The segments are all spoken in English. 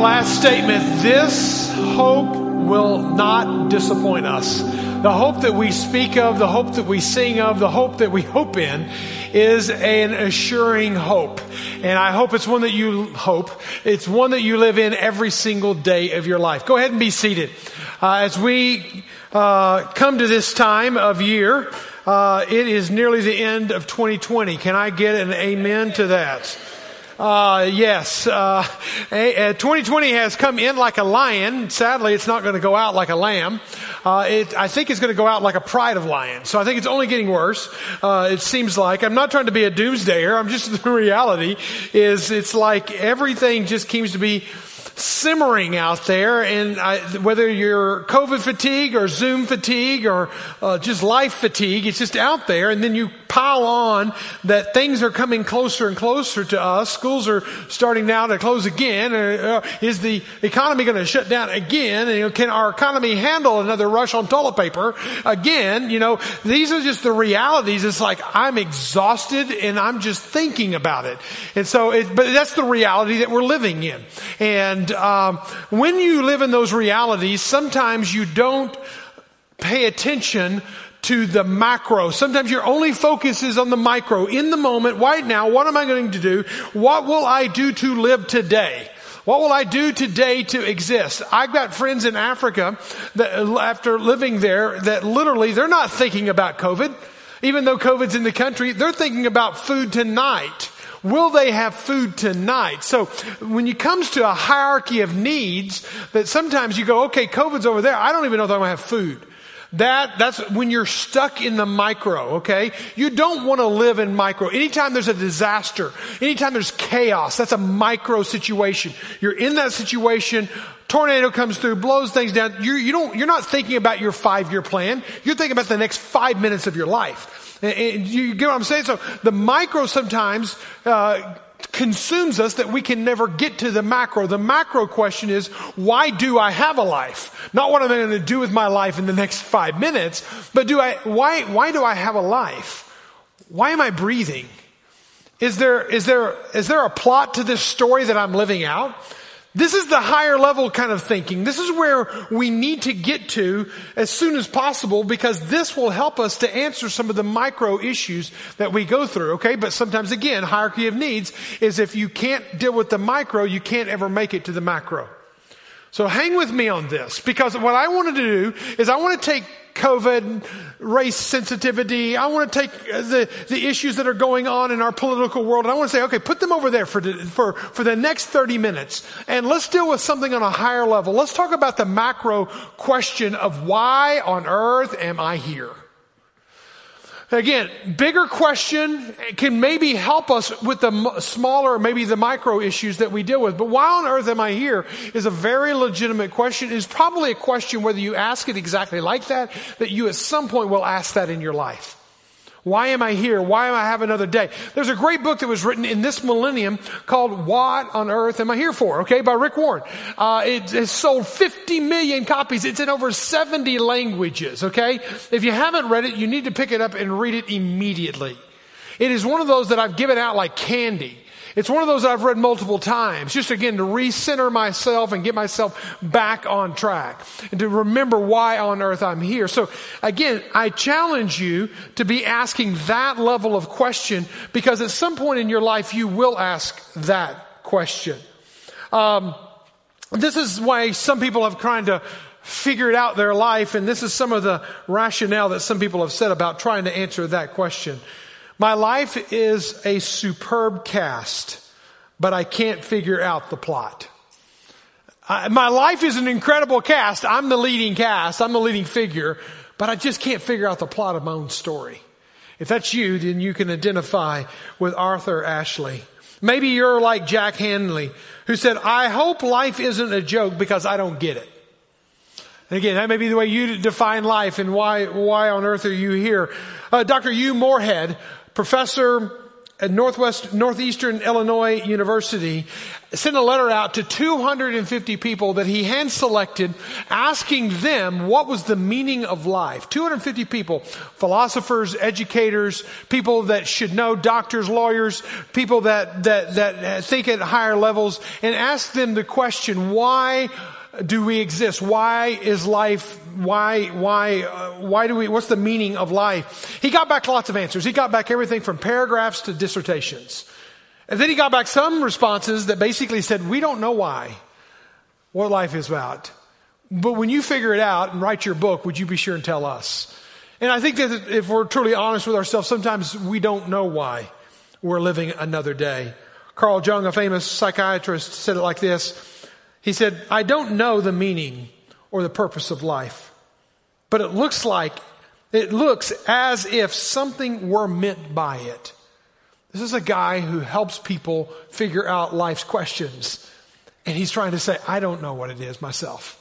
last statement, this hope will not disappoint us. The hope that we speak of, the hope that we sing of, the hope that we hope in is an assuring hope. And I hope it's one that you hope. It's one that you live in every single day of your life. Go ahead and be seated. Uh, as we uh, come to this time of year, uh, it is nearly the end of 2020. Can I get an amen to that? Uh, yes, uh, 2020 has come in like a lion. Sadly, it's not going to go out like a lamb. Uh, it, I think it's going to go out like a pride of lions. So I think it's only getting worse. Uh, it seems like I'm not trying to be a doomsdayer. I'm just the reality is it's like everything just seems to be simmering out there and I, whether you're COVID fatigue or Zoom fatigue or uh, just life fatigue, it's just out there and then you pile on that things are coming closer and closer to us. Schools are starting now to close again. Uh, is the economy going to shut down again? And, can our economy handle another rush on toilet paper again? You know, these are just the realities. It's like I'm exhausted and I'm just thinking about it. And so, it, but that's the reality that we're living in. And um, when you live in those realities, sometimes you don't pay attention to the macro. Sometimes your only focus is on the micro. In the moment, right now, what am I going to do? What will I do to live today? What will I do today to exist? I've got friends in Africa that after living there that literally they're not thinking about COVID. Even though COVID's in the country, they're thinking about food tonight. Will they have food tonight? So when it comes to a hierarchy of needs, that sometimes you go, okay, COVID's over there. I don't even know if I'm going to have food. That, that's when you're stuck in the micro, okay? You don't want to live in micro. Anytime there's a disaster, anytime there's chaos, that's a micro situation. You're in that situation, tornado comes through, blows things down. You're, you don't, you're not thinking about your five year plan. You're thinking about the next five minutes of your life. And you get what I'm saying? So the micro sometimes, uh, consumes us that we can never get to the macro. The macro question is, why do I have a life? Not what am I going to do with my life in the next five minutes, but do I, why, why do I have a life? Why am I breathing? Is there, is there, is there a plot to this story that I'm living out? This is the higher level kind of thinking. This is where we need to get to as soon as possible because this will help us to answer some of the micro issues that we go through, okay? But sometimes again, hierarchy of needs is if you can't deal with the micro, you can't ever make it to the macro. So hang with me on this because what I want to do is I want to take COVID, race sensitivity. I want to take uh, the, the issues that are going on in our political world and I want to say, okay, put them over there for, for, for the next 30 minutes and let's deal with something on a higher level. Let's talk about the macro question of why on earth am I here? Again, bigger question can maybe help us with the smaller, maybe the micro issues that we deal with. But why on earth am I here is a very legitimate question. Is probably a question whether you ask it exactly like that, that you at some point will ask that in your life. Why am I here? Why am I have another day? There's a great book that was written in this millennium called What on Earth Am I Here For? Okay, by Rick Warren. Uh, it has sold 50 million copies. It's in over 70 languages, okay? If you haven't read it, you need to pick it up and read it immediately. It is one of those that I've given out like candy. It's one of those I've read multiple times, just again to recenter myself and get myself back on track and to remember why on earth I'm here. So again, I challenge you to be asking that level of question because at some point in your life you will ask that question. Um, this is why some people have tried to figured out their life, and this is some of the rationale that some people have said about trying to answer that question. My life is a superb cast, but I can't figure out the plot. I, my life is an incredible cast. I'm the leading cast. I'm the leading figure, but I just can't figure out the plot of my own story. If that's you, then you can identify with Arthur Ashley. Maybe you're like Jack Handley, who said, I hope life isn't a joke because I don't get it. And again, that may be the way you define life and why, why on earth are you here? Uh, Dr. Hugh Moorhead, professor at Northwest, Northeastern Illinois University sent a letter out to 250 people that he hand selected asking them what was the meaning of life. 250 people, philosophers, educators, people that should know, doctors, lawyers, people that, that, that think at higher levels and ask them the question, why do we exist? Why is life, why, why, uh, why do we, what's the meaning of life? He got back lots of answers. He got back everything from paragraphs to dissertations. And then he got back some responses that basically said, we don't know why, what life is about. But when you figure it out and write your book, would you be sure and tell us? And I think that if we're truly honest with ourselves, sometimes we don't know why we're living another day. Carl Jung, a famous psychiatrist, said it like this. He said, I don't know the meaning or the purpose of life, but it looks like, it looks as if something were meant by it. This is a guy who helps people figure out life's questions. And he's trying to say, I don't know what it is myself.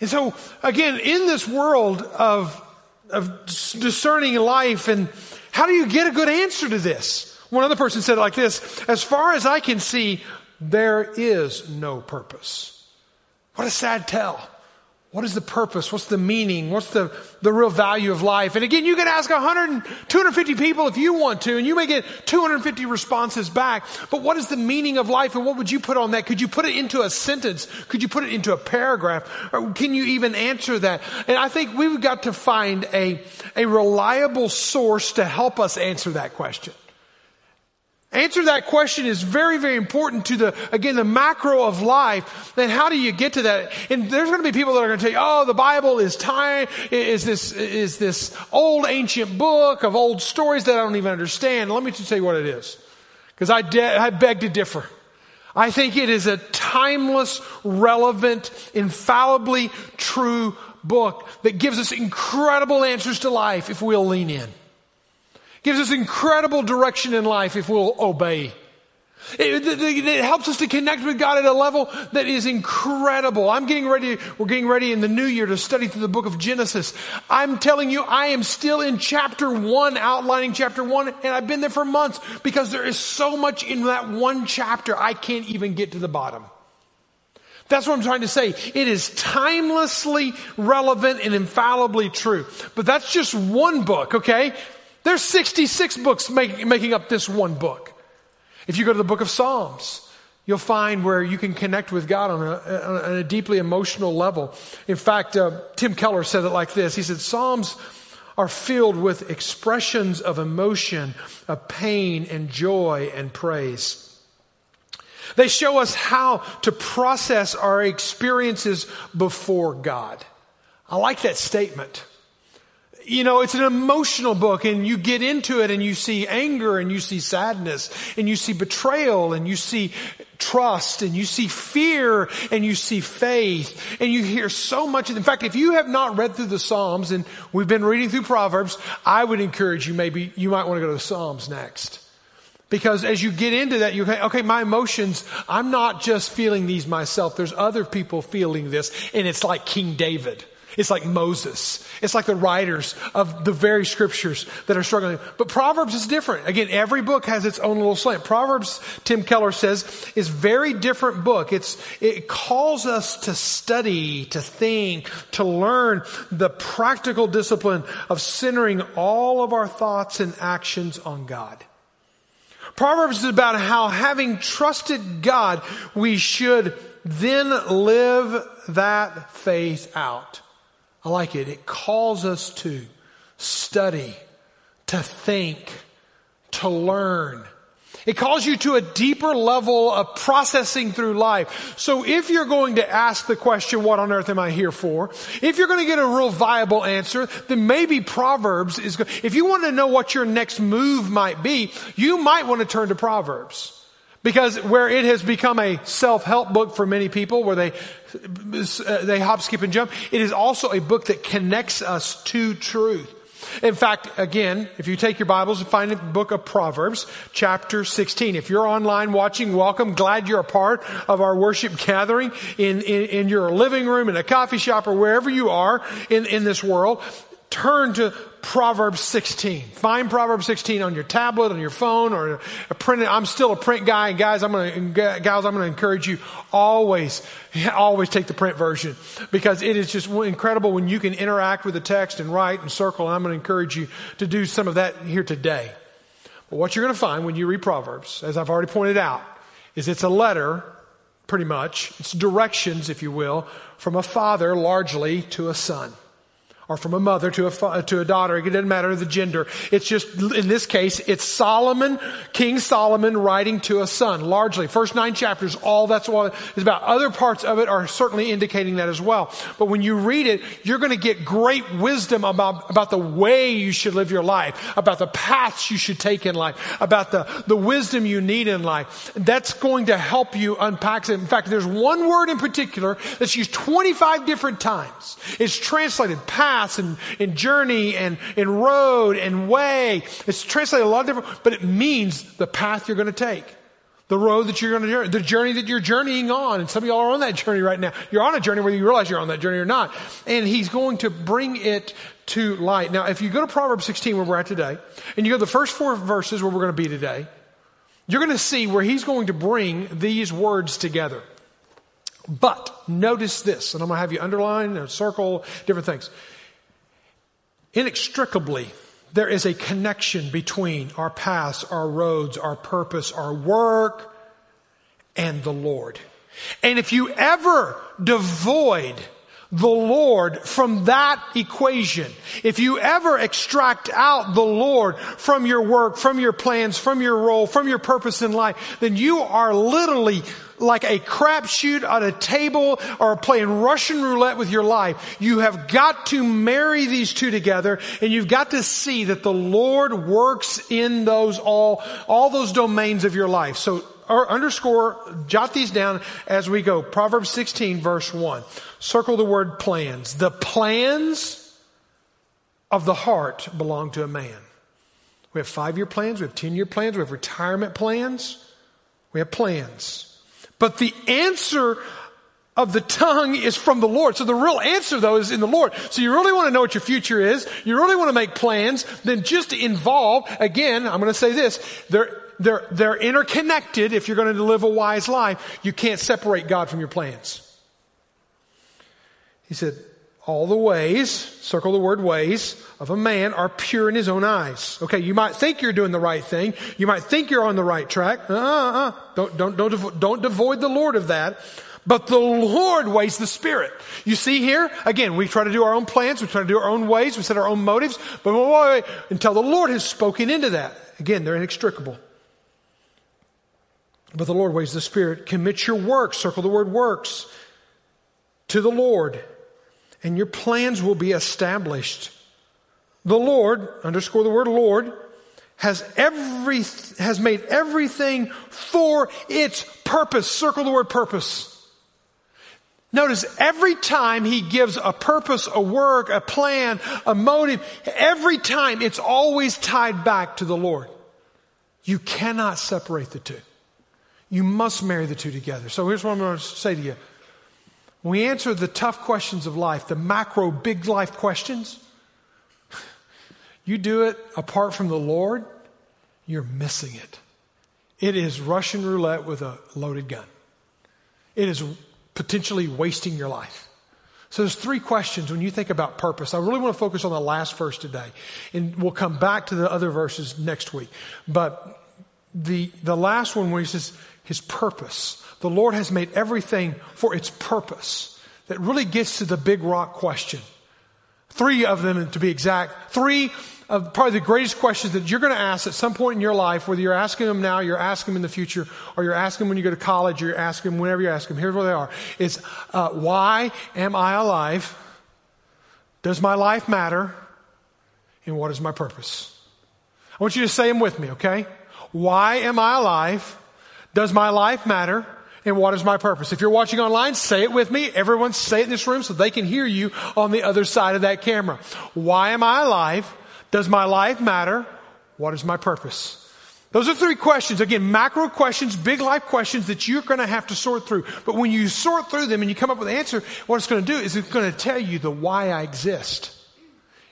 And so, again, in this world of, of discerning life and how do you get a good answer to this? One other person said it like this, as far as I can see, there is no purpose. What a sad tell. What is the purpose? What's the meaning? What's the, the real value of life? And again, you can ask 100, 250 people if you want to, and you may get 250 responses back. But what is the meaning of life and what would you put on that? Could you put it into a sentence? Could you put it into a paragraph? Or can you even answer that? And I think we've got to find a, a reliable source to help us answer that question. Answer that question is very, very important to the, again, the macro of life. Then how do you get to that? And there's going to be people that are going to tell you, oh, the Bible is time, is this, is this old ancient book of old stories that I don't even understand. Let me just tell you what it is. Because I, de- I beg to differ. I think it is a timeless, relevant, infallibly true book that gives us incredible answers to life if we'll lean in. Gives us incredible direction in life if we'll obey. It, it, helps us to connect with God at a level that is incredible. I'm getting ready, we're getting ready in the new year to study through the book of Genesis. I'm telling you, I am still in chapter one, outlining chapter one, and I've been there for months because there is so much in that one chapter, I can't even get to the bottom. That's what I'm trying to say. It is timelessly relevant and infallibly true. But that's just one book, okay? There's 66 books make, making up this one book. If you go to the book of Psalms, you'll find where you can connect with God on a, on a deeply emotional level. In fact, uh, Tim Keller said it like this. He said, Psalms are filled with expressions of emotion, of pain and joy and praise. They show us how to process our experiences before God. I like that statement you know, it's an emotional book and you get into it and you see anger and you see sadness and you see betrayal and you see trust and you see fear and you see faith and you hear so much. In fact, if you have not read through the Psalms and we've been reading through Proverbs, I would encourage you maybe you might want to go to the Psalms next. Because as you get into that, you say, okay, my emotions, I'm not just feeling these myself. There's other people feeling this. And it's like King David. It's like Moses. It's like the writers of the very scriptures that are struggling. But Proverbs is different. Again, every book has its own little slant. Proverbs, Tim Keller says, is very different book. It's, it calls us to study, to think, to learn the practical discipline of centering all of our thoughts and actions on God. Proverbs is about how having trusted God, we should then live that faith out. I like it. It calls us to study, to think, to learn. It calls you to a deeper level of processing through life. So if you're going to ask the question, what on earth am I here for? If you're going to get a real viable answer, then maybe Proverbs is good. If you want to know what your next move might be, you might want to turn to Proverbs. Because where it has become a self-help book for many people, where they, they hop, skip, and jump, it is also a book that connects us to truth. In fact, again, if you take your Bibles and find the book of Proverbs, chapter 16. If you're online watching, welcome. Glad you're a part of our worship gathering in, in, in your living room, in a coffee shop, or wherever you are in, in this world. Turn to Proverbs 16. Find Proverbs 16 on your tablet, on your phone, or a print. I'm still a print guy, and guys, I'm going to, guys, I'm to encourage you always, always take the print version because it is just incredible when you can interact with the text and write and circle. And I'm going to encourage you to do some of that here today. But what you're going to find when you read Proverbs, as I've already pointed out, is it's a letter, pretty much. It's directions, if you will, from a father largely to a son or from a mother to a, to a daughter. It doesn't matter the gender. It's just, in this case, it's Solomon, King Solomon writing to a son, largely. First nine chapters, all that's what is about. Other parts of it are certainly indicating that as well. But when you read it, you're going to get great wisdom about, about the way you should live your life, about the paths you should take in life, about the, the wisdom you need in life. That's going to help you unpack it. In fact, there's one word in particular that's used 25 different times. It's translated path paths and, and journey and, and road and way. It's translated a lot of different, but it means the path you're going to take. The road that you're going to journey, the journey that you're journeying on. And some of y'all are on that journey right now. You're on a journey whether you realize you're on that journey or not. And he's going to bring it to light. Now, if you go to Proverbs 16 where we're at today, and you go to the first four verses where we're going to be today, you're going to see where he's going to bring these words together. But notice this, and I'm going to have you underline and circle different things. Inextricably, there is a connection between our paths, our roads, our purpose, our work, and the Lord. And if you ever devoid the Lord from that equation, if you ever extract out the Lord from your work, from your plans, from your role, from your purpose in life, then you are literally like a crapshoot on a table or playing Russian roulette with your life. You have got to marry these two together and you've got to see that the Lord works in those all, all those domains of your life. So underscore, jot these down as we go. Proverbs 16 verse 1. Circle the word plans. The plans of the heart belong to a man. We have five year plans, we have 10 year plans, we have retirement plans, we have plans. But the answer of the tongue is from the Lord. So the real answer though is in the Lord. So you really want to know what your future is. You really want to make plans. Then just involve, again, I'm going to say this, they're, they're, they're interconnected if you're going to live a wise life. You can't separate God from your plans. He said, all the ways, circle the word ways, of a man are pure in his own eyes. Okay, you might think you're doing the right thing. You might think you're on the right track. Uh, uh. Don't, don't, don't, don't devoid the Lord of that. But the Lord weighs the Spirit. You see here, again, we try to do our own plans, we try to do our own ways, we set our own motives, but wait, wait, wait, until the Lord has spoken into that. Again, they're inextricable. But the Lord weighs the Spirit. Commit your works, circle the word works, to the Lord and your plans will be established. The Lord, underscore the word Lord, has every, has made everything for its purpose. Circle the word purpose. Notice every time he gives a purpose, a work, a plan, a motive, every time it's always tied back to the Lord. You cannot separate the two. You must marry the two together. So here's what I'm going to say to you. We answer the tough questions of life, the macro big life questions, you do it apart from the Lord, you're missing it. It is Russian roulette with a loaded gun. It is potentially wasting your life. So there's three questions when you think about purpose. I really want to focus on the last verse today. And we'll come back to the other verses next week. But the, the last one where he says his purpose. The Lord has made everything for its purpose. That really gets to the big rock question. Three of them to be exact. Three of probably the greatest questions that you're going to ask at some point in your life, whether you're asking them now, you're asking them in the future, or you're asking them when you go to college, or you're asking them whenever you ask them. Here's what they are. Is, uh, why am I alive? Does my life matter? And what is my purpose? I want you to say them with me, okay? Why am I alive? Does my life matter? And what is my purpose? If you're watching online, say it with me. Everyone say it in this room so they can hear you on the other side of that camera. Why am I alive? Does my life matter? What is my purpose? Those are three questions. Again, macro questions, big life questions that you're going to have to sort through. But when you sort through them and you come up with an answer, what it's going to do is it's going to tell you the why I exist.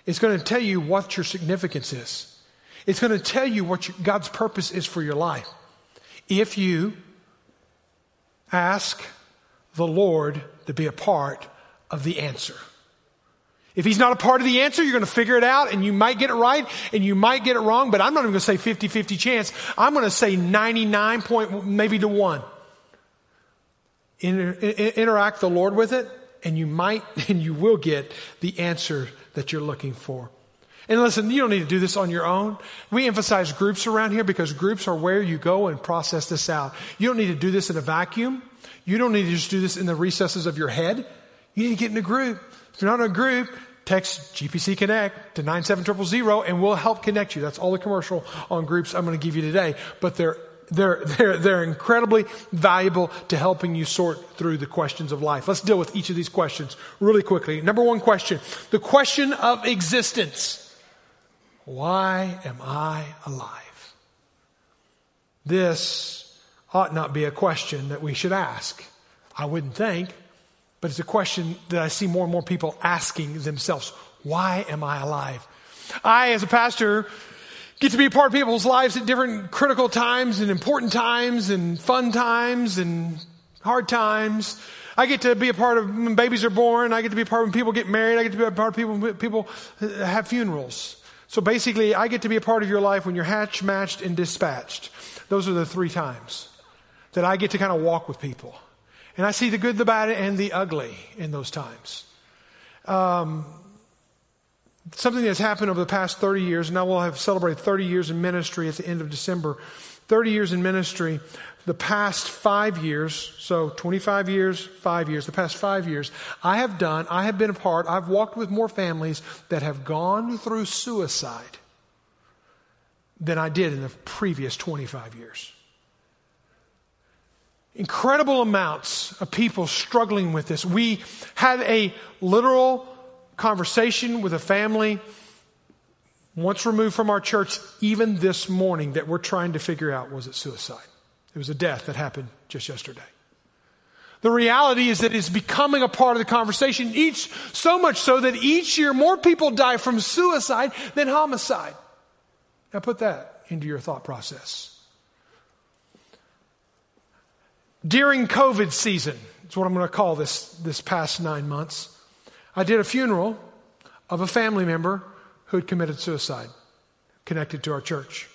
It's going to tell you what your significance is. It's going to tell you what your, God's purpose is for your life. If you ask the Lord to be a part of the answer. If he's not a part of the answer, you're going to figure it out and you might get it right and you might get it wrong, but I'm not even going to say 50-50 chance. I'm going to say 99 point, maybe to one. Inter- interact the Lord with it and you might and you will get the answer that you're looking for. And listen, you don't need to do this on your own. We emphasize groups around here because groups are where you go and process this out. You don't need to do this in a vacuum. You don't need to just do this in the recesses of your head. You need to get in a group. If you're not in a group, text GPC Connect to 97000 and we'll help connect you. That's all the commercial on groups I'm going to give you today. But they're they're, they're, they're incredibly valuable to helping you sort through the questions of life. Let's deal with each of these questions really quickly. Number one question. The question of existence. Why am I alive? This ought not be a question that we should ask. I wouldn't think, but it's a question that I see more and more people asking themselves. Why am I alive? I, as a pastor, get to be a part of people's lives at different critical times and important times and fun times and hard times. I get to be a part of when babies are born. I get to be a part when people get married. I get to be a part of people when people have funerals. So basically, I get to be a part of your life when you're hatched, matched, and dispatched. Those are the three times that I get to kind of walk with people. And I see the good, the bad, and the ugly in those times. Um, something that's happened over the past 30 years, and I will have celebrated 30 years in ministry at the end of December. 30 years in ministry, the past five years, so 25 years, five years, the past five years, I have done, I have been a part, I've walked with more families that have gone through suicide than I did in the previous 25 years. Incredible amounts of people struggling with this. We had a literal conversation with a family once removed from our church, even this morning, that we're trying to figure out was it suicide? It was a death that happened just yesterday. The reality is that it's becoming a part of the conversation each, so much so that each year more people die from suicide than homicide. Now put that into your thought process. During COVID season, that's what I'm going to call this, this past nine months, I did a funeral of a family member who had committed suicide connected to our church.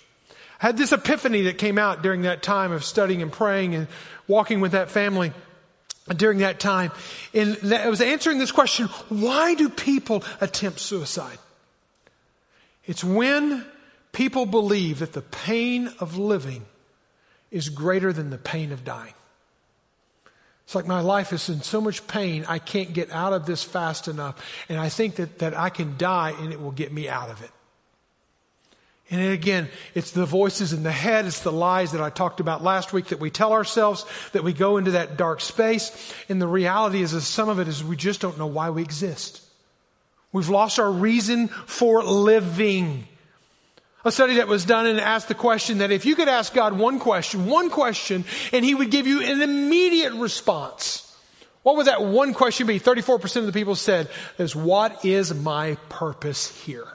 I had this epiphany that came out during that time of studying and praying and walking with that family during that time. And I was answering this question, why do people attempt suicide? It's when people believe that the pain of living is greater than the pain of dying. It's like my life is in so much pain, I can't get out of this fast enough. And I think that, that I can die and it will get me out of it. And again, it's the voices in the head, it's the lies that I talked about last week that we tell ourselves, that we go into that dark space. And the reality is that some of it is we just don't know why we exist. We've lost our reason for living. A study that was done and asked the question that if you could ask God one question, one question, and He would give you an immediate response, what would that one question be? 34% of the people said is, what is my purpose here?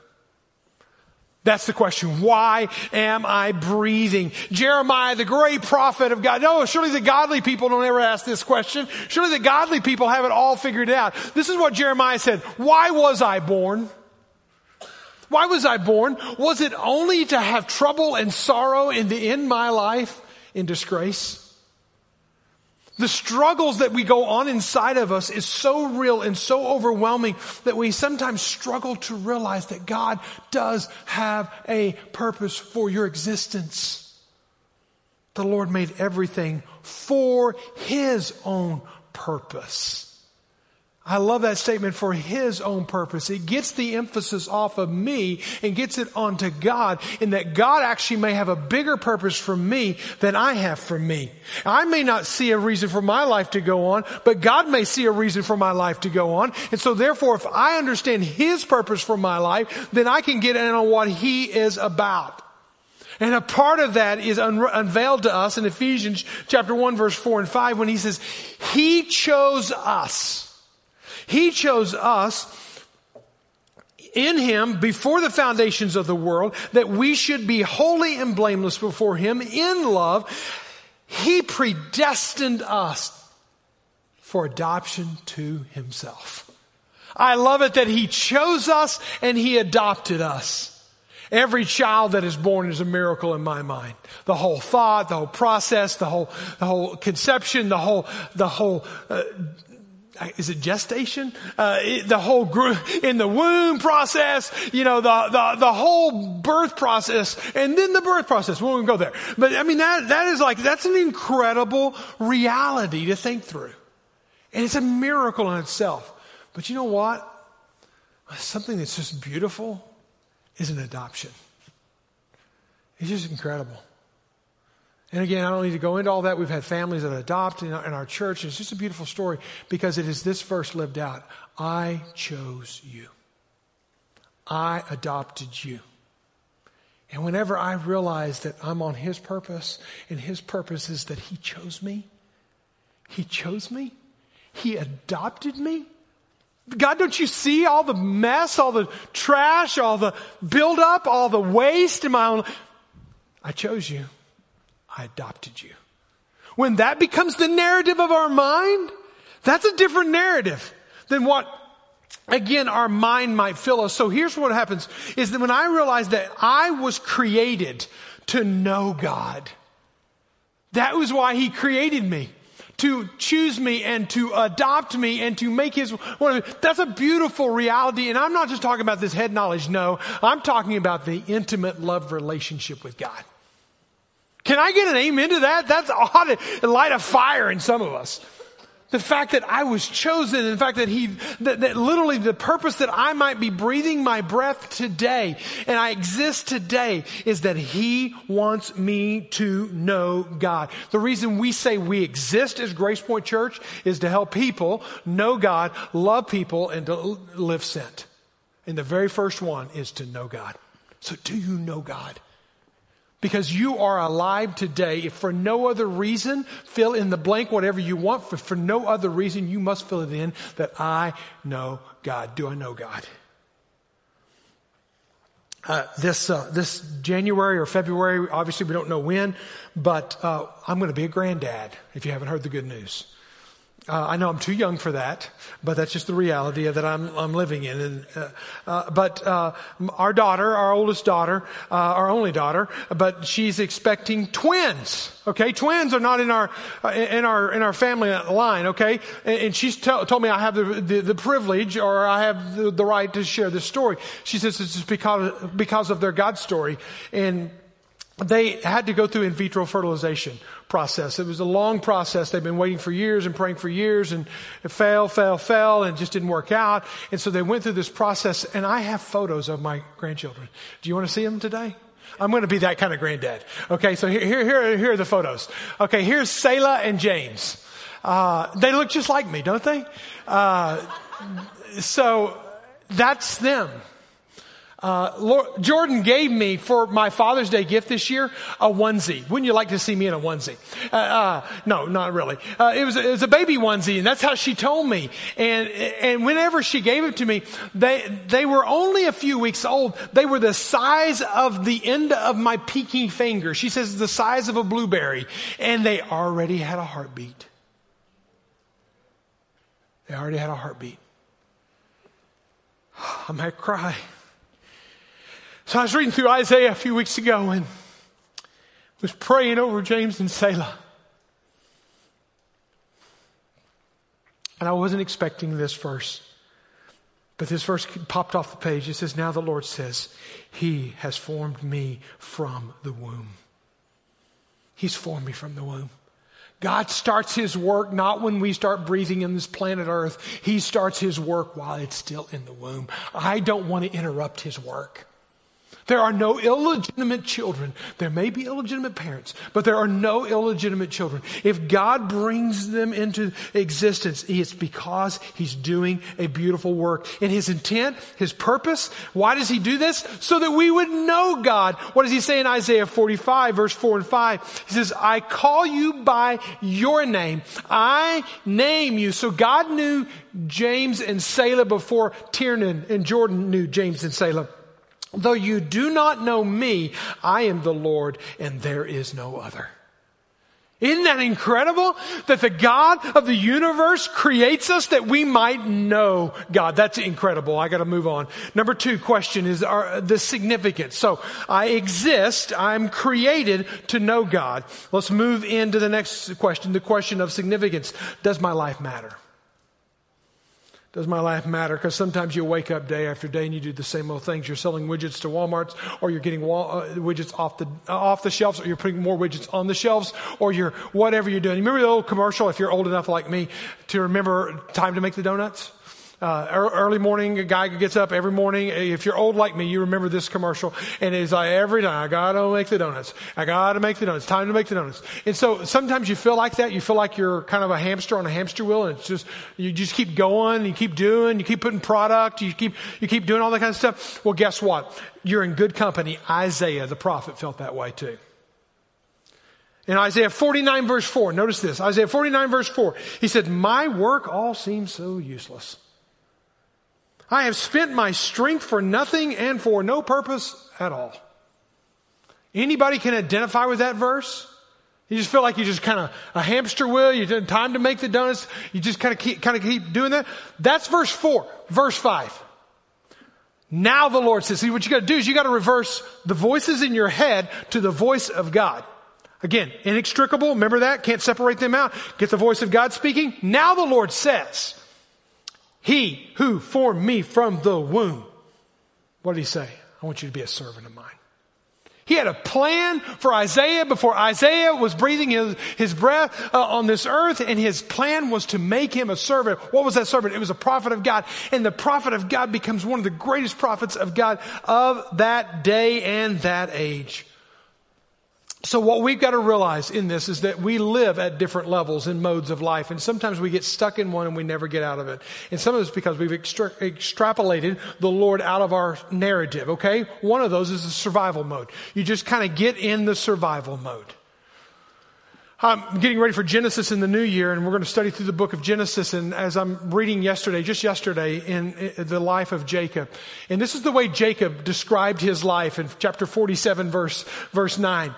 That's the question. Why am I breathing? Jeremiah, the great prophet of God. No, surely the godly people don't ever ask this question. Surely the godly people have it all figured out. This is what Jeremiah said. Why was I born? Why was I born? Was it only to have trouble and sorrow and to end my life in disgrace? The struggles that we go on inside of us is so real and so overwhelming that we sometimes struggle to realize that God does have a purpose for your existence. The Lord made everything for His own purpose. I love that statement for his own purpose. It gets the emphasis off of me and gets it onto God in that God actually may have a bigger purpose for me than I have for me. I may not see a reason for my life to go on, but God may see a reason for my life to go on. And so therefore, if I understand his purpose for my life, then I can get in on what he is about. And a part of that is un- unveiled to us in Ephesians chapter 1 verse 4 and 5 when he says, He chose us he chose us in him before the foundations of the world that we should be holy and blameless before him in love. He predestined us for adoption to himself. I love it that he chose us and he adopted us. Every child that is born is a miracle in my mind. The whole thought, the whole process, the whole, the whole conception, the whole, the whole, uh, is it gestation? Uh, the whole group in the womb process, you know, the, the, the whole birth process and then the birth process. We won't go there. But I mean, that, that is like, that's an incredible reality to think through. And it's a miracle in itself. But you know what? Something that's just beautiful is an adoption. It's just incredible. And again, I don't need to go into all that. We've had families that adopt in our, in our church. It's just a beautiful story because it is this verse lived out. I chose you. I adopted you. And whenever I realize that I'm on His purpose, and His purpose is that He chose me, He chose me, He adopted me. God, don't you see all the mess, all the trash, all the buildup, all the waste in my own? I chose you. I adopted you. When that becomes the narrative of our mind, that's a different narrative than what again our mind might fill us. So here's what happens is that when I realized that I was created to know God, that was why he created me. To choose me and to adopt me and to make his one That's a beautiful reality. And I'm not just talking about this head knowledge. No, I'm talking about the intimate love relationship with God. Can I get an amen to that? That's ought to light a fire in some of us. The fact that I was chosen, the fact that he, that, that, literally the purpose that I might be breathing my breath today and I exist today is that he wants me to know God. The reason we say we exist as Grace Point Church is to help people know God, love people, and to live sent. And the very first one is to know God. So do you know God? Because you are alive today. If for no other reason, fill in the blank whatever you want. For, for no other reason, you must fill it in that I know God. Do I know God? Uh, this uh, this January or February, obviously we don't know when, but uh, I'm going to be a granddad. If you haven't heard the good news, uh, I know I'm too young for that, but that's just the reality that I'm, I'm living in. And, uh, uh, but uh, our daughter, our oldest daughter, uh, our only daughter, but she's expecting twins. Okay, twins are not in our uh, in our in our family line. Okay, and, and she's told me I have the, the, the privilege or I have the, the right to share this story. She says it's because because of their God story and they had to go through in vitro fertilization process. It was a long process. They've been waiting for years and praying for years and it fell, fell, fell and just didn't work out. And so they went through this process and I have photos of my grandchildren. Do you want to see them today? I'm going to be that kind of granddad. Okay, so here, here, here, here are the photos. Okay, here's Selah and James. Uh, they look just like me, don't they? Uh, so that's them. Uh, Lord, Jordan gave me for my Father's Day gift this year a onesie. Wouldn't you like to see me in a onesie? Uh, uh, no, not really. Uh, it was it was a baby onesie, and that's how she told me. And and whenever she gave it to me, they they were only a few weeks old. They were the size of the end of my pinky finger. She says the size of a blueberry, and they already had a heartbeat. They already had a heartbeat. I might cry. So I was reading through Isaiah a few weeks ago and was praying over James and Selah. And I wasn't expecting this verse. But this verse popped off the page. It says, Now the Lord says, He has formed me from the womb. He's formed me from the womb. God starts His work not when we start breathing in this planet Earth. He starts His work while it's still in the womb. I don't want to interrupt His work. There are no illegitimate children. There may be illegitimate parents, but there are no illegitimate children. If God brings them into existence, it's because He's doing a beautiful work. In His intent, His purpose, why does He do this? So that we would know God. What does He say in Isaiah 45 verse 4 and 5? He says, I call you by your name. I name you. So God knew James and Selah before Tiernan and Jordan knew James and Selah. Though you do not know me, I am the Lord and there is no other. Isn't that incredible? That the God of the universe creates us that we might know God. That's incredible. I gotta move on. Number two question is the significance. So, I exist, I'm created to know God. Let's move into the next question, the question of significance. Does my life matter? Does my life matter? Because sometimes you wake up day after day and you do the same old things. You're selling widgets to Walmart's, or you're getting wall, uh, widgets off the uh, off the shelves, or you're putting more widgets on the shelves, or you're whatever you're doing. You remember the old commercial? If you're old enough like me to remember time to make the donuts. Uh, early morning, a guy gets up every morning. If you're old like me, you remember this commercial. And it's like every time, I gotta make the donuts. I gotta make the donuts. Time to make the donuts. And so sometimes you feel like that. You feel like you're kind of a hamster on a hamster wheel and it's just, you just keep going, you keep doing, you keep putting product, you keep, you keep doing all that kind of stuff. Well, guess what? You're in good company. Isaiah, the prophet, felt that way too. In Isaiah 49 verse 4, notice this. Isaiah 49 verse 4, he said, my work all seems so useless. I have spent my strength for nothing and for no purpose at all. Anybody can identify with that verse? You just feel like you're just kind of a hamster wheel. You didn't time to make the donuts. You just kind of keep, kind of keep doing that. That's verse four. Verse five. Now the Lord says, see what you got to do is you got to reverse the voices in your head to the voice of God. Again, inextricable. Remember that? Can't separate them out. Get the voice of God speaking. Now the Lord says, he who formed me from the womb. What did he say? I want you to be a servant of mine. He had a plan for Isaiah before Isaiah was breathing his, his breath uh, on this earth, and his plan was to make him a servant. What was that servant? It was a prophet of God. And the prophet of God becomes one of the greatest prophets of God of that day and that age. So what we've got to realize in this is that we live at different levels and modes of life. And sometimes we get stuck in one and we never get out of it. And some of it's because we've extra- extrapolated the Lord out of our narrative, okay? One of those is the survival mode. You just kind of get in the survival mode. I'm getting ready for Genesis in the new year, and we're going to study through the book of Genesis. And as I'm reading yesterday, just yesterday, in, in the life of Jacob, and this is the way Jacob described his life in chapter 47, verse verse nine.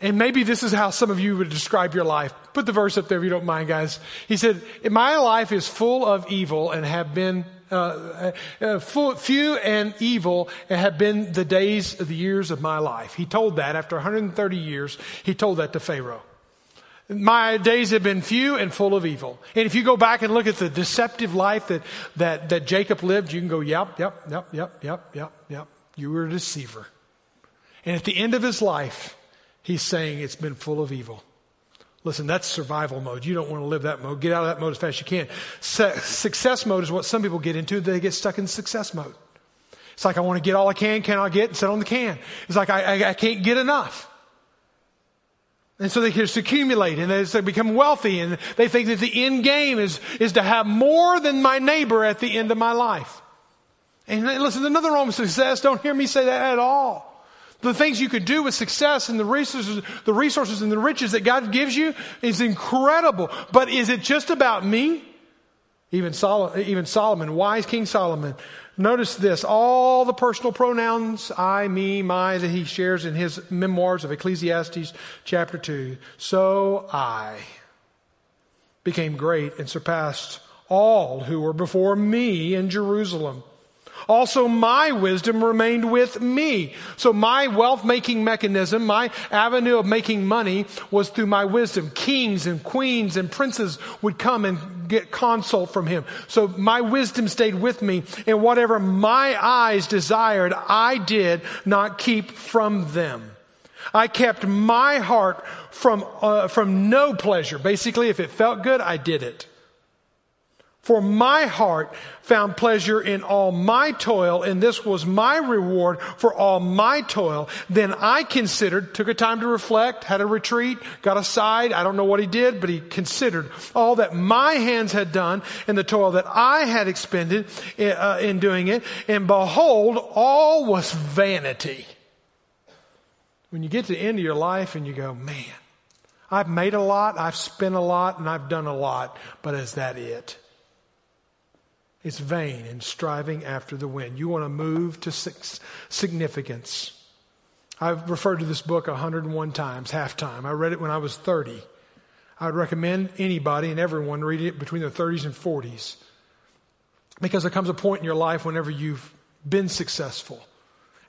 And maybe this is how some of you would describe your life. Put the verse up there if you don't mind, guys. He said, My life is full of evil and have been uh, uh, full, few and evil have been the days of the years of my life. He told that after 130 years, he told that to Pharaoh. My days have been few and full of evil. And if you go back and look at the deceptive life that, that, that Jacob lived, you can go, yep, yep, yep, yep, yep, yep, yep. You were a deceiver. And at the end of his life, He's saying it's been full of evil. Listen, that's survival mode. You don't want to live that mode. Get out of that mode as fast as you can. success mode is what some people get into. They get stuck in success mode. It's like, I want to get all I can, can I get, and sit on the can. It's like, I, I, I can't get enough. And so they just accumulate and they become wealthy and they think that the end game is, is to have more than my neighbor at the end of my life. And listen, there's nothing wrong with success. Don't hear me say that at all. The things you could do with success and the resources, the resources and the riches that God gives you is incredible. But is it just about me? Even Solomon, even Solomon, wise King Solomon. Notice this, all the personal pronouns, I, me, my, that he shares in his memoirs of Ecclesiastes chapter 2. So I became great and surpassed all who were before me in Jerusalem. Also, my wisdom remained with me. So my wealth making mechanism, my avenue of making money was through my wisdom. Kings and queens and princes would come and get consult from him. So my wisdom stayed with me and whatever my eyes desired, I did not keep from them. I kept my heart from, uh, from no pleasure. Basically, if it felt good, I did it. For my heart found pleasure in all my toil, and this was my reward for all my toil. Then I considered, took a time to reflect, had a retreat, got aside. I don't know what he did, but he considered all that my hands had done and the toil that I had expended uh, in doing it. And behold, all was vanity. When you get to the end of your life and you go, man, I've made a lot, I've spent a lot, and I've done a lot, but is that it? It's vain and striving after the wind. You want to move to significance. I've referred to this book 101 times, half time. I read it when I was 30. I would recommend anybody and everyone read it between their 30s and 40s. Because there comes a point in your life whenever you've been successful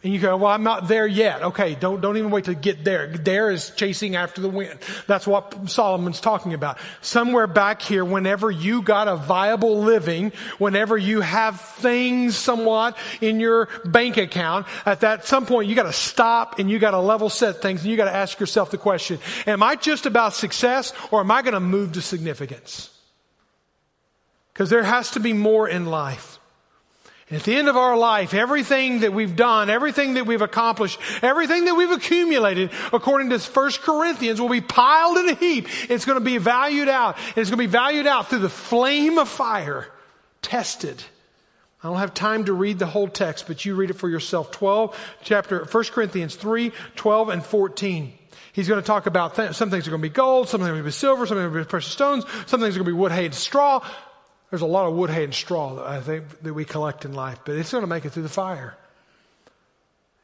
and you go, well, I'm not there yet. Okay, don't, don't even wait to get there. There is chasing after the wind. That's what Solomon's talking about. Somewhere back here, whenever you got a viable living, whenever you have things somewhat in your bank account, at that some point you gotta stop and you gotta level set things and you gotta ask yourself the question, am I just about success or am I gonna move to significance? Because there has to be more in life. At the end of our life, everything that we've done, everything that we've accomplished, everything that we've accumulated, according to 1 Corinthians, will be piled in a heap. It's going to be valued out. It's going to be valued out through the flame of fire, tested. I don't have time to read the whole text, but you read it for yourself. 12, chapter, 1 Corinthians 3, 12 and 14. He's going to talk about th- some things are going to be gold, some things are going to be silver, some things are going to be precious stones, some things are going to be wood, hay, and straw. There's a lot of wood, hay, and straw that I think that we collect in life, but it's going to make it through the fire.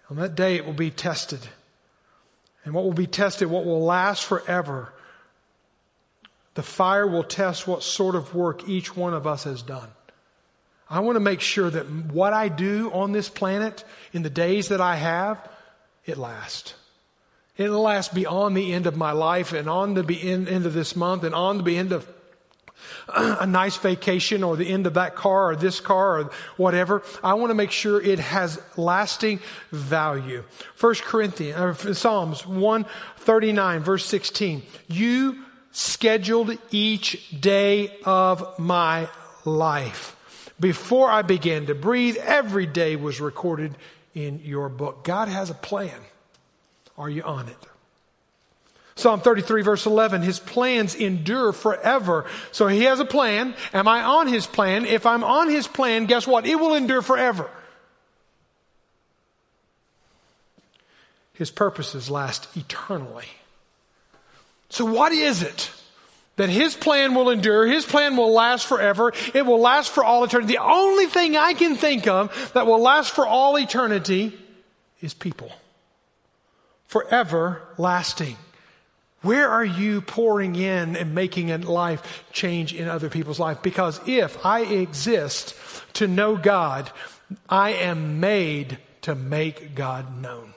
On that day, it will be tested. And what will be tested, what will last forever, the fire will test what sort of work each one of us has done. I want to make sure that what I do on this planet in the days that I have, it lasts. It'll last beyond the end of my life and on the end, of this month and on the end of a nice vacation or the end of that car or this car or whatever. I want to make sure it has lasting value. First Corinthians, or Psalms 139 verse 16. You scheduled each day of my life. Before I began to breathe, every day was recorded in your book. God has a plan. Are you on it? Psalm 33 verse 11, his plans endure forever. So he has a plan. Am I on his plan? If I'm on his plan, guess what? It will endure forever. His purposes last eternally. So what is it? That his plan will endure, his plan will last forever, it will last for all eternity. The only thing I can think of that will last for all eternity is people. Forever lasting. Where are you pouring in and making a life change in other people's life? Because if I exist to know God, I am made to make God known.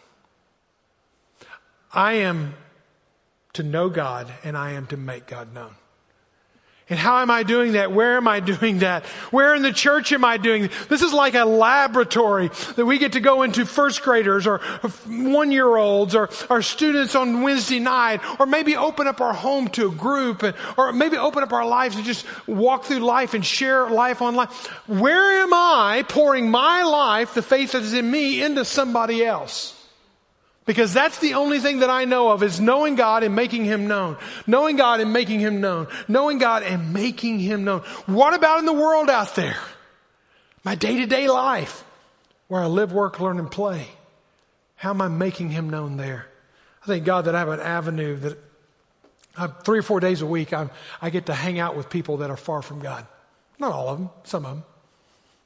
I am to know God and I am to make God known. And how am I doing that? Where am I doing that? Where in the church am I doing that? This is like a laboratory that we get to go into first graders or one year olds or our students on Wednesday night or maybe open up our home to a group and, or maybe open up our lives and just walk through life and share life on life. Where am I pouring my life, the faith that is in me, into somebody else? Because that's the only thing that I know of is knowing God and making Him known. Knowing God and making Him known. Knowing God and making Him known. What about in the world out there? My day to day life where I live, work, learn, and play. How am I making Him known there? I thank God that I have an avenue that I, three or four days a week I, I get to hang out with people that are far from God. Not all of them, some of them.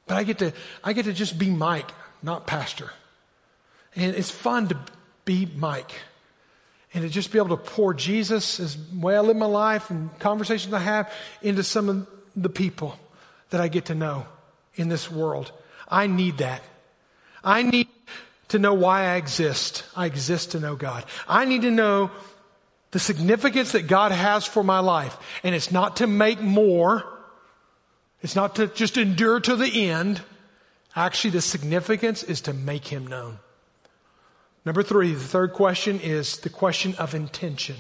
But I get to, I get to just be Mike, not pastor. And it's fun to be Mike. And to just be able to pour Jesus as way I live my life and conversations I have into some of the people that I get to know in this world. I need that. I need to know why I exist. I exist to know God. I need to know the significance that God has for my life. And it's not to make more. It's not to just endure to the end. Actually, the significance is to make Him known. Number three, the third question is the question of intention.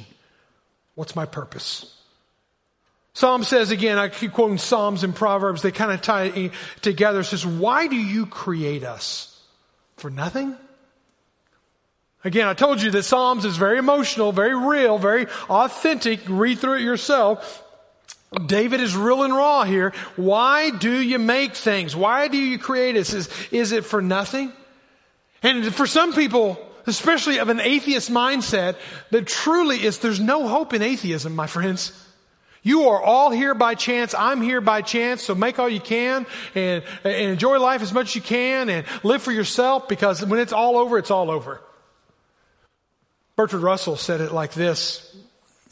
What's my purpose? Psalm says again, I keep quoting Psalms and Proverbs, they kind of tie together. It says, why do you create us? For nothing? Again, I told you that Psalms is very emotional, very real, very authentic. Read through it yourself. David is real and raw here. Why do you make things? Why do you create us? Is, is it for nothing? And for some people, especially of an atheist mindset, that truly is, there's no hope in atheism, my friends. You are all here by chance. I'm here by chance. So make all you can and, and enjoy life as much as you can and live for yourself because when it's all over, it's all over. Bertrand Russell said it like this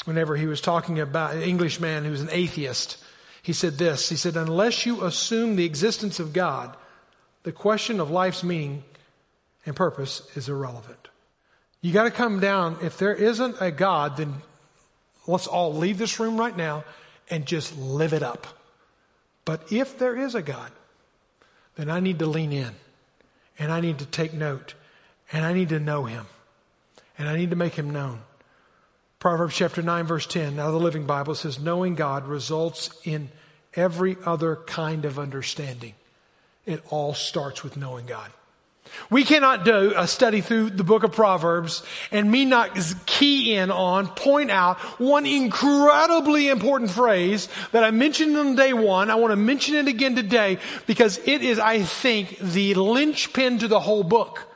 whenever he was talking about an Englishman who's an atheist. He said this. He said, unless you assume the existence of God, the question of life's meaning and purpose is irrelevant. You got to come down. If there isn't a God, then let's all leave this room right now and just live it up. But if there is a God, then I need to lean in and I need to take note and I need to know him and I need to make him known. Proverbs chapter 9 verse 10, now the Living Bible says, knowing God results in every other kind of understanding. It all starts with knowing God. We cannot do a study through the book of Proverbs and me not key in on, point out one incredibly important phrase that I mentioned on day one. I want to mention it again today because it is, I think, the linchpin to the whole book.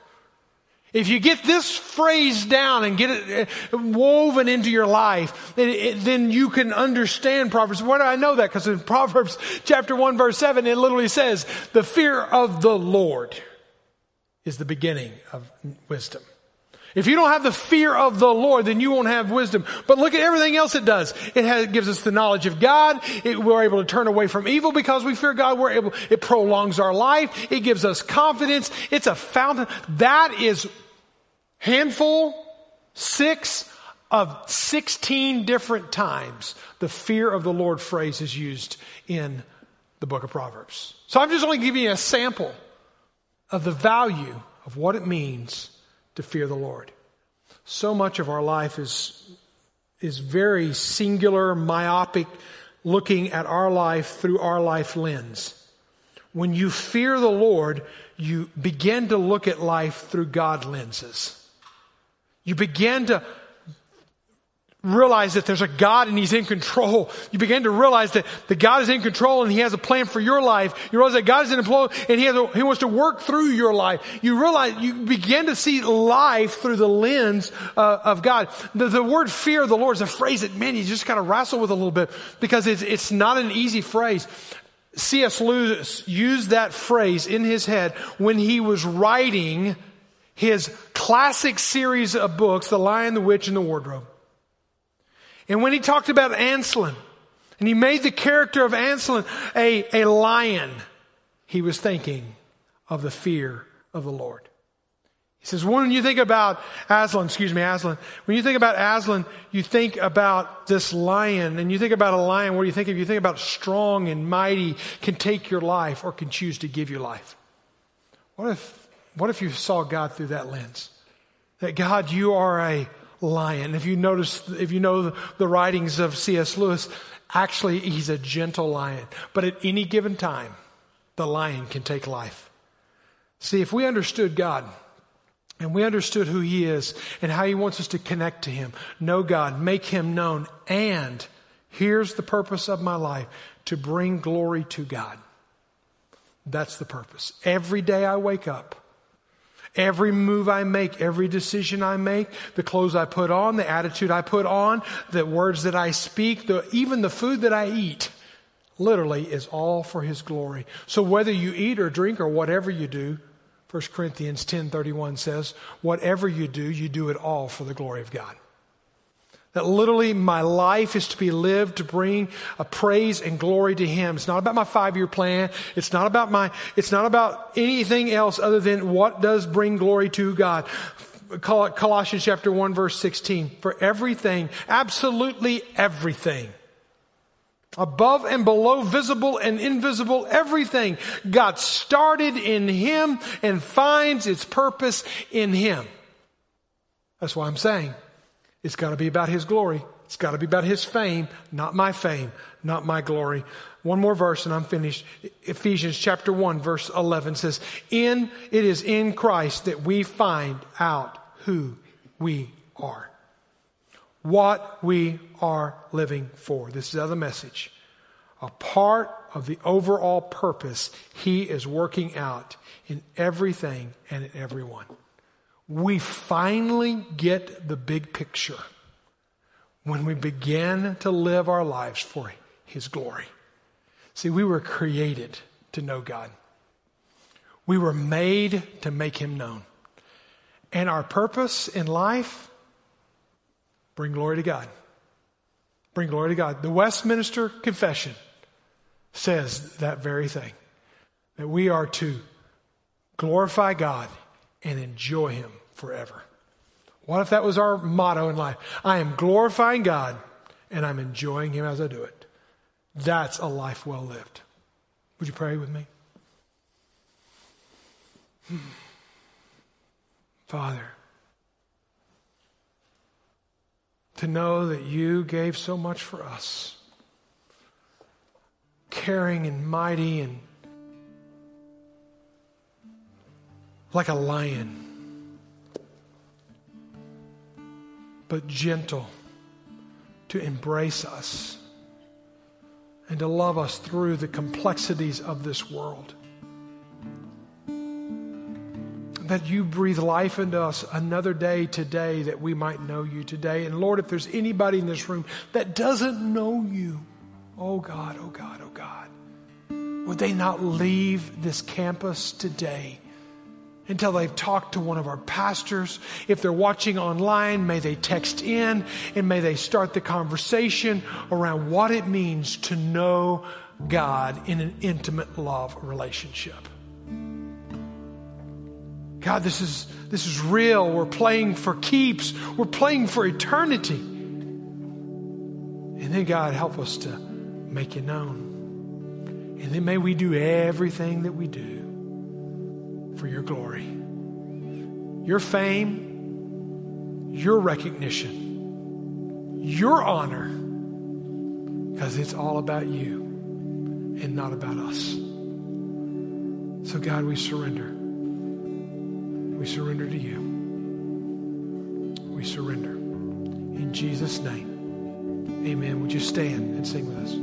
If you get this phrase down and get it uh, woven into your life, then you can understand Proverbs. Why do I know that? Because in Proverbs chapter 1 verse 7, it literally says, the fear of the Lord is the beginning of wisdom. If you don't have the fear of the Lord, then you won't have wisdom. But look at everything else it does. It, has, it gives us the knowledge of God. It, we're able to turn away from evil because we fear God. We're able, it prolongs our life. It gives us confidence. It's a fountain. That is handful, six of 16 different times the fear of the Lord phrase is used in the book of Proverbs. So I'm just only giving you a sample of the value of what it means to fear the Lord. So much of our life is, is very singular, myopic, looking at our life through our life lens. When you fear the Lord, you begin to look at life through God lenses. You begin to realize that there's a God and He's in control. You begin to realize that the God is in control and He has a plan for your life. You realize that God is in control and He, a, he wants to work through your life. You realize, you begin to see life through the lens uh, of God. The, the, word fear of the Lord is a phrase that, many just kind of wrestle with a little bit because it's, it's not an easy phrase. C.S. Lewis used that phrase in his head when he was writing his classic series of books, The Lion, the Witch, and the Wardrobe. And when he talked about Anselm, and he made the character of Anselm a, a lion, he was thinking of the fear of the Lord. He says, when you think about Aslan, excuse me, Aslan, when you think about Aslan, you think about this lion, and you think about a lion, what do you think of? You think about strong and mighty, can take your life or can choose to give you life. What if, what if you saw God through that lens? That God, you are a lion. If you notice, if you know the writings of C.S. Lewis, actually he's a gentle lion. But at any given time, the lion can take life. See, if we understood God, and we understood who He is and how He wants us to connect to Him, know God, make Him known, and here's the purpose of my life to bring glory to God. That's the purpose. Every day I wake up, Every move I make, every decision I make, the clothes I put on, the attitude I put on, the words that I speak, the, even the food that I eat, literally is all for His glory. So whether you eat or drink or whatever you do, 1 Corinthians 10:31 says, whatever you do, you do it all for the glory of God. That literally my life is to be lived to bring a praise and glory to Him. It's not about my five year plan. It's not about my, it's not about anything else other than what does bring glory to God. Call it Colossians chapter 1 verse 16. For everything, absolutely everything, above and below, visible and invisible, everything got started in Him and finds its purpose in Him. That's why I'm saying it's got to be about His glory. It's got to be about His fame, not my fame, not my glory. One more verse and I'm finished. Ephesians chapter 1 verse 11 says, In, it is in Christ that we find out who we are. What we are living for. This is the other message. A part of the overall purpose He is working out in everything and in everyone. We finally get the big picture when we begin to live our lives for His glory. See, we were created to know God. We were made to make Him known. And our purpose in life, bring glory to God. Bring glory to God. The Westminster Confession says that very thing. That we are to glorify God and enjoy Him forever. What if that was our motto in life? I am glorifying God and I'm enjoying Him as I do it. That's a life well lived. Would you pray with me? Hmm. Father, to know that you gave so much for us, caring and mighty and like a lion but gentle to embrace us and to love us through the complexities of this world. That you breathe life into us another day today that we might know you today. And Lord, if there's anybody in this room that doesn't know you, oh God, oh God, oh God, would they not leave this campus today? Until they've talked to one of our pastors. If they're watching online, may they text in and may they start the conversation around what it means to know God in an intimate love relationship. God, this is, this is real. We're playing for keeps. We're playing for eternity. And then God, help us to make it known. And then may we do everything that we do for your glory. Your fame, your recognition, your honor, because it's all about you and not about us. So, God, we surrender. We surrender to you. We surrender. In Jesus' name, amen. Would you stand and sing with us?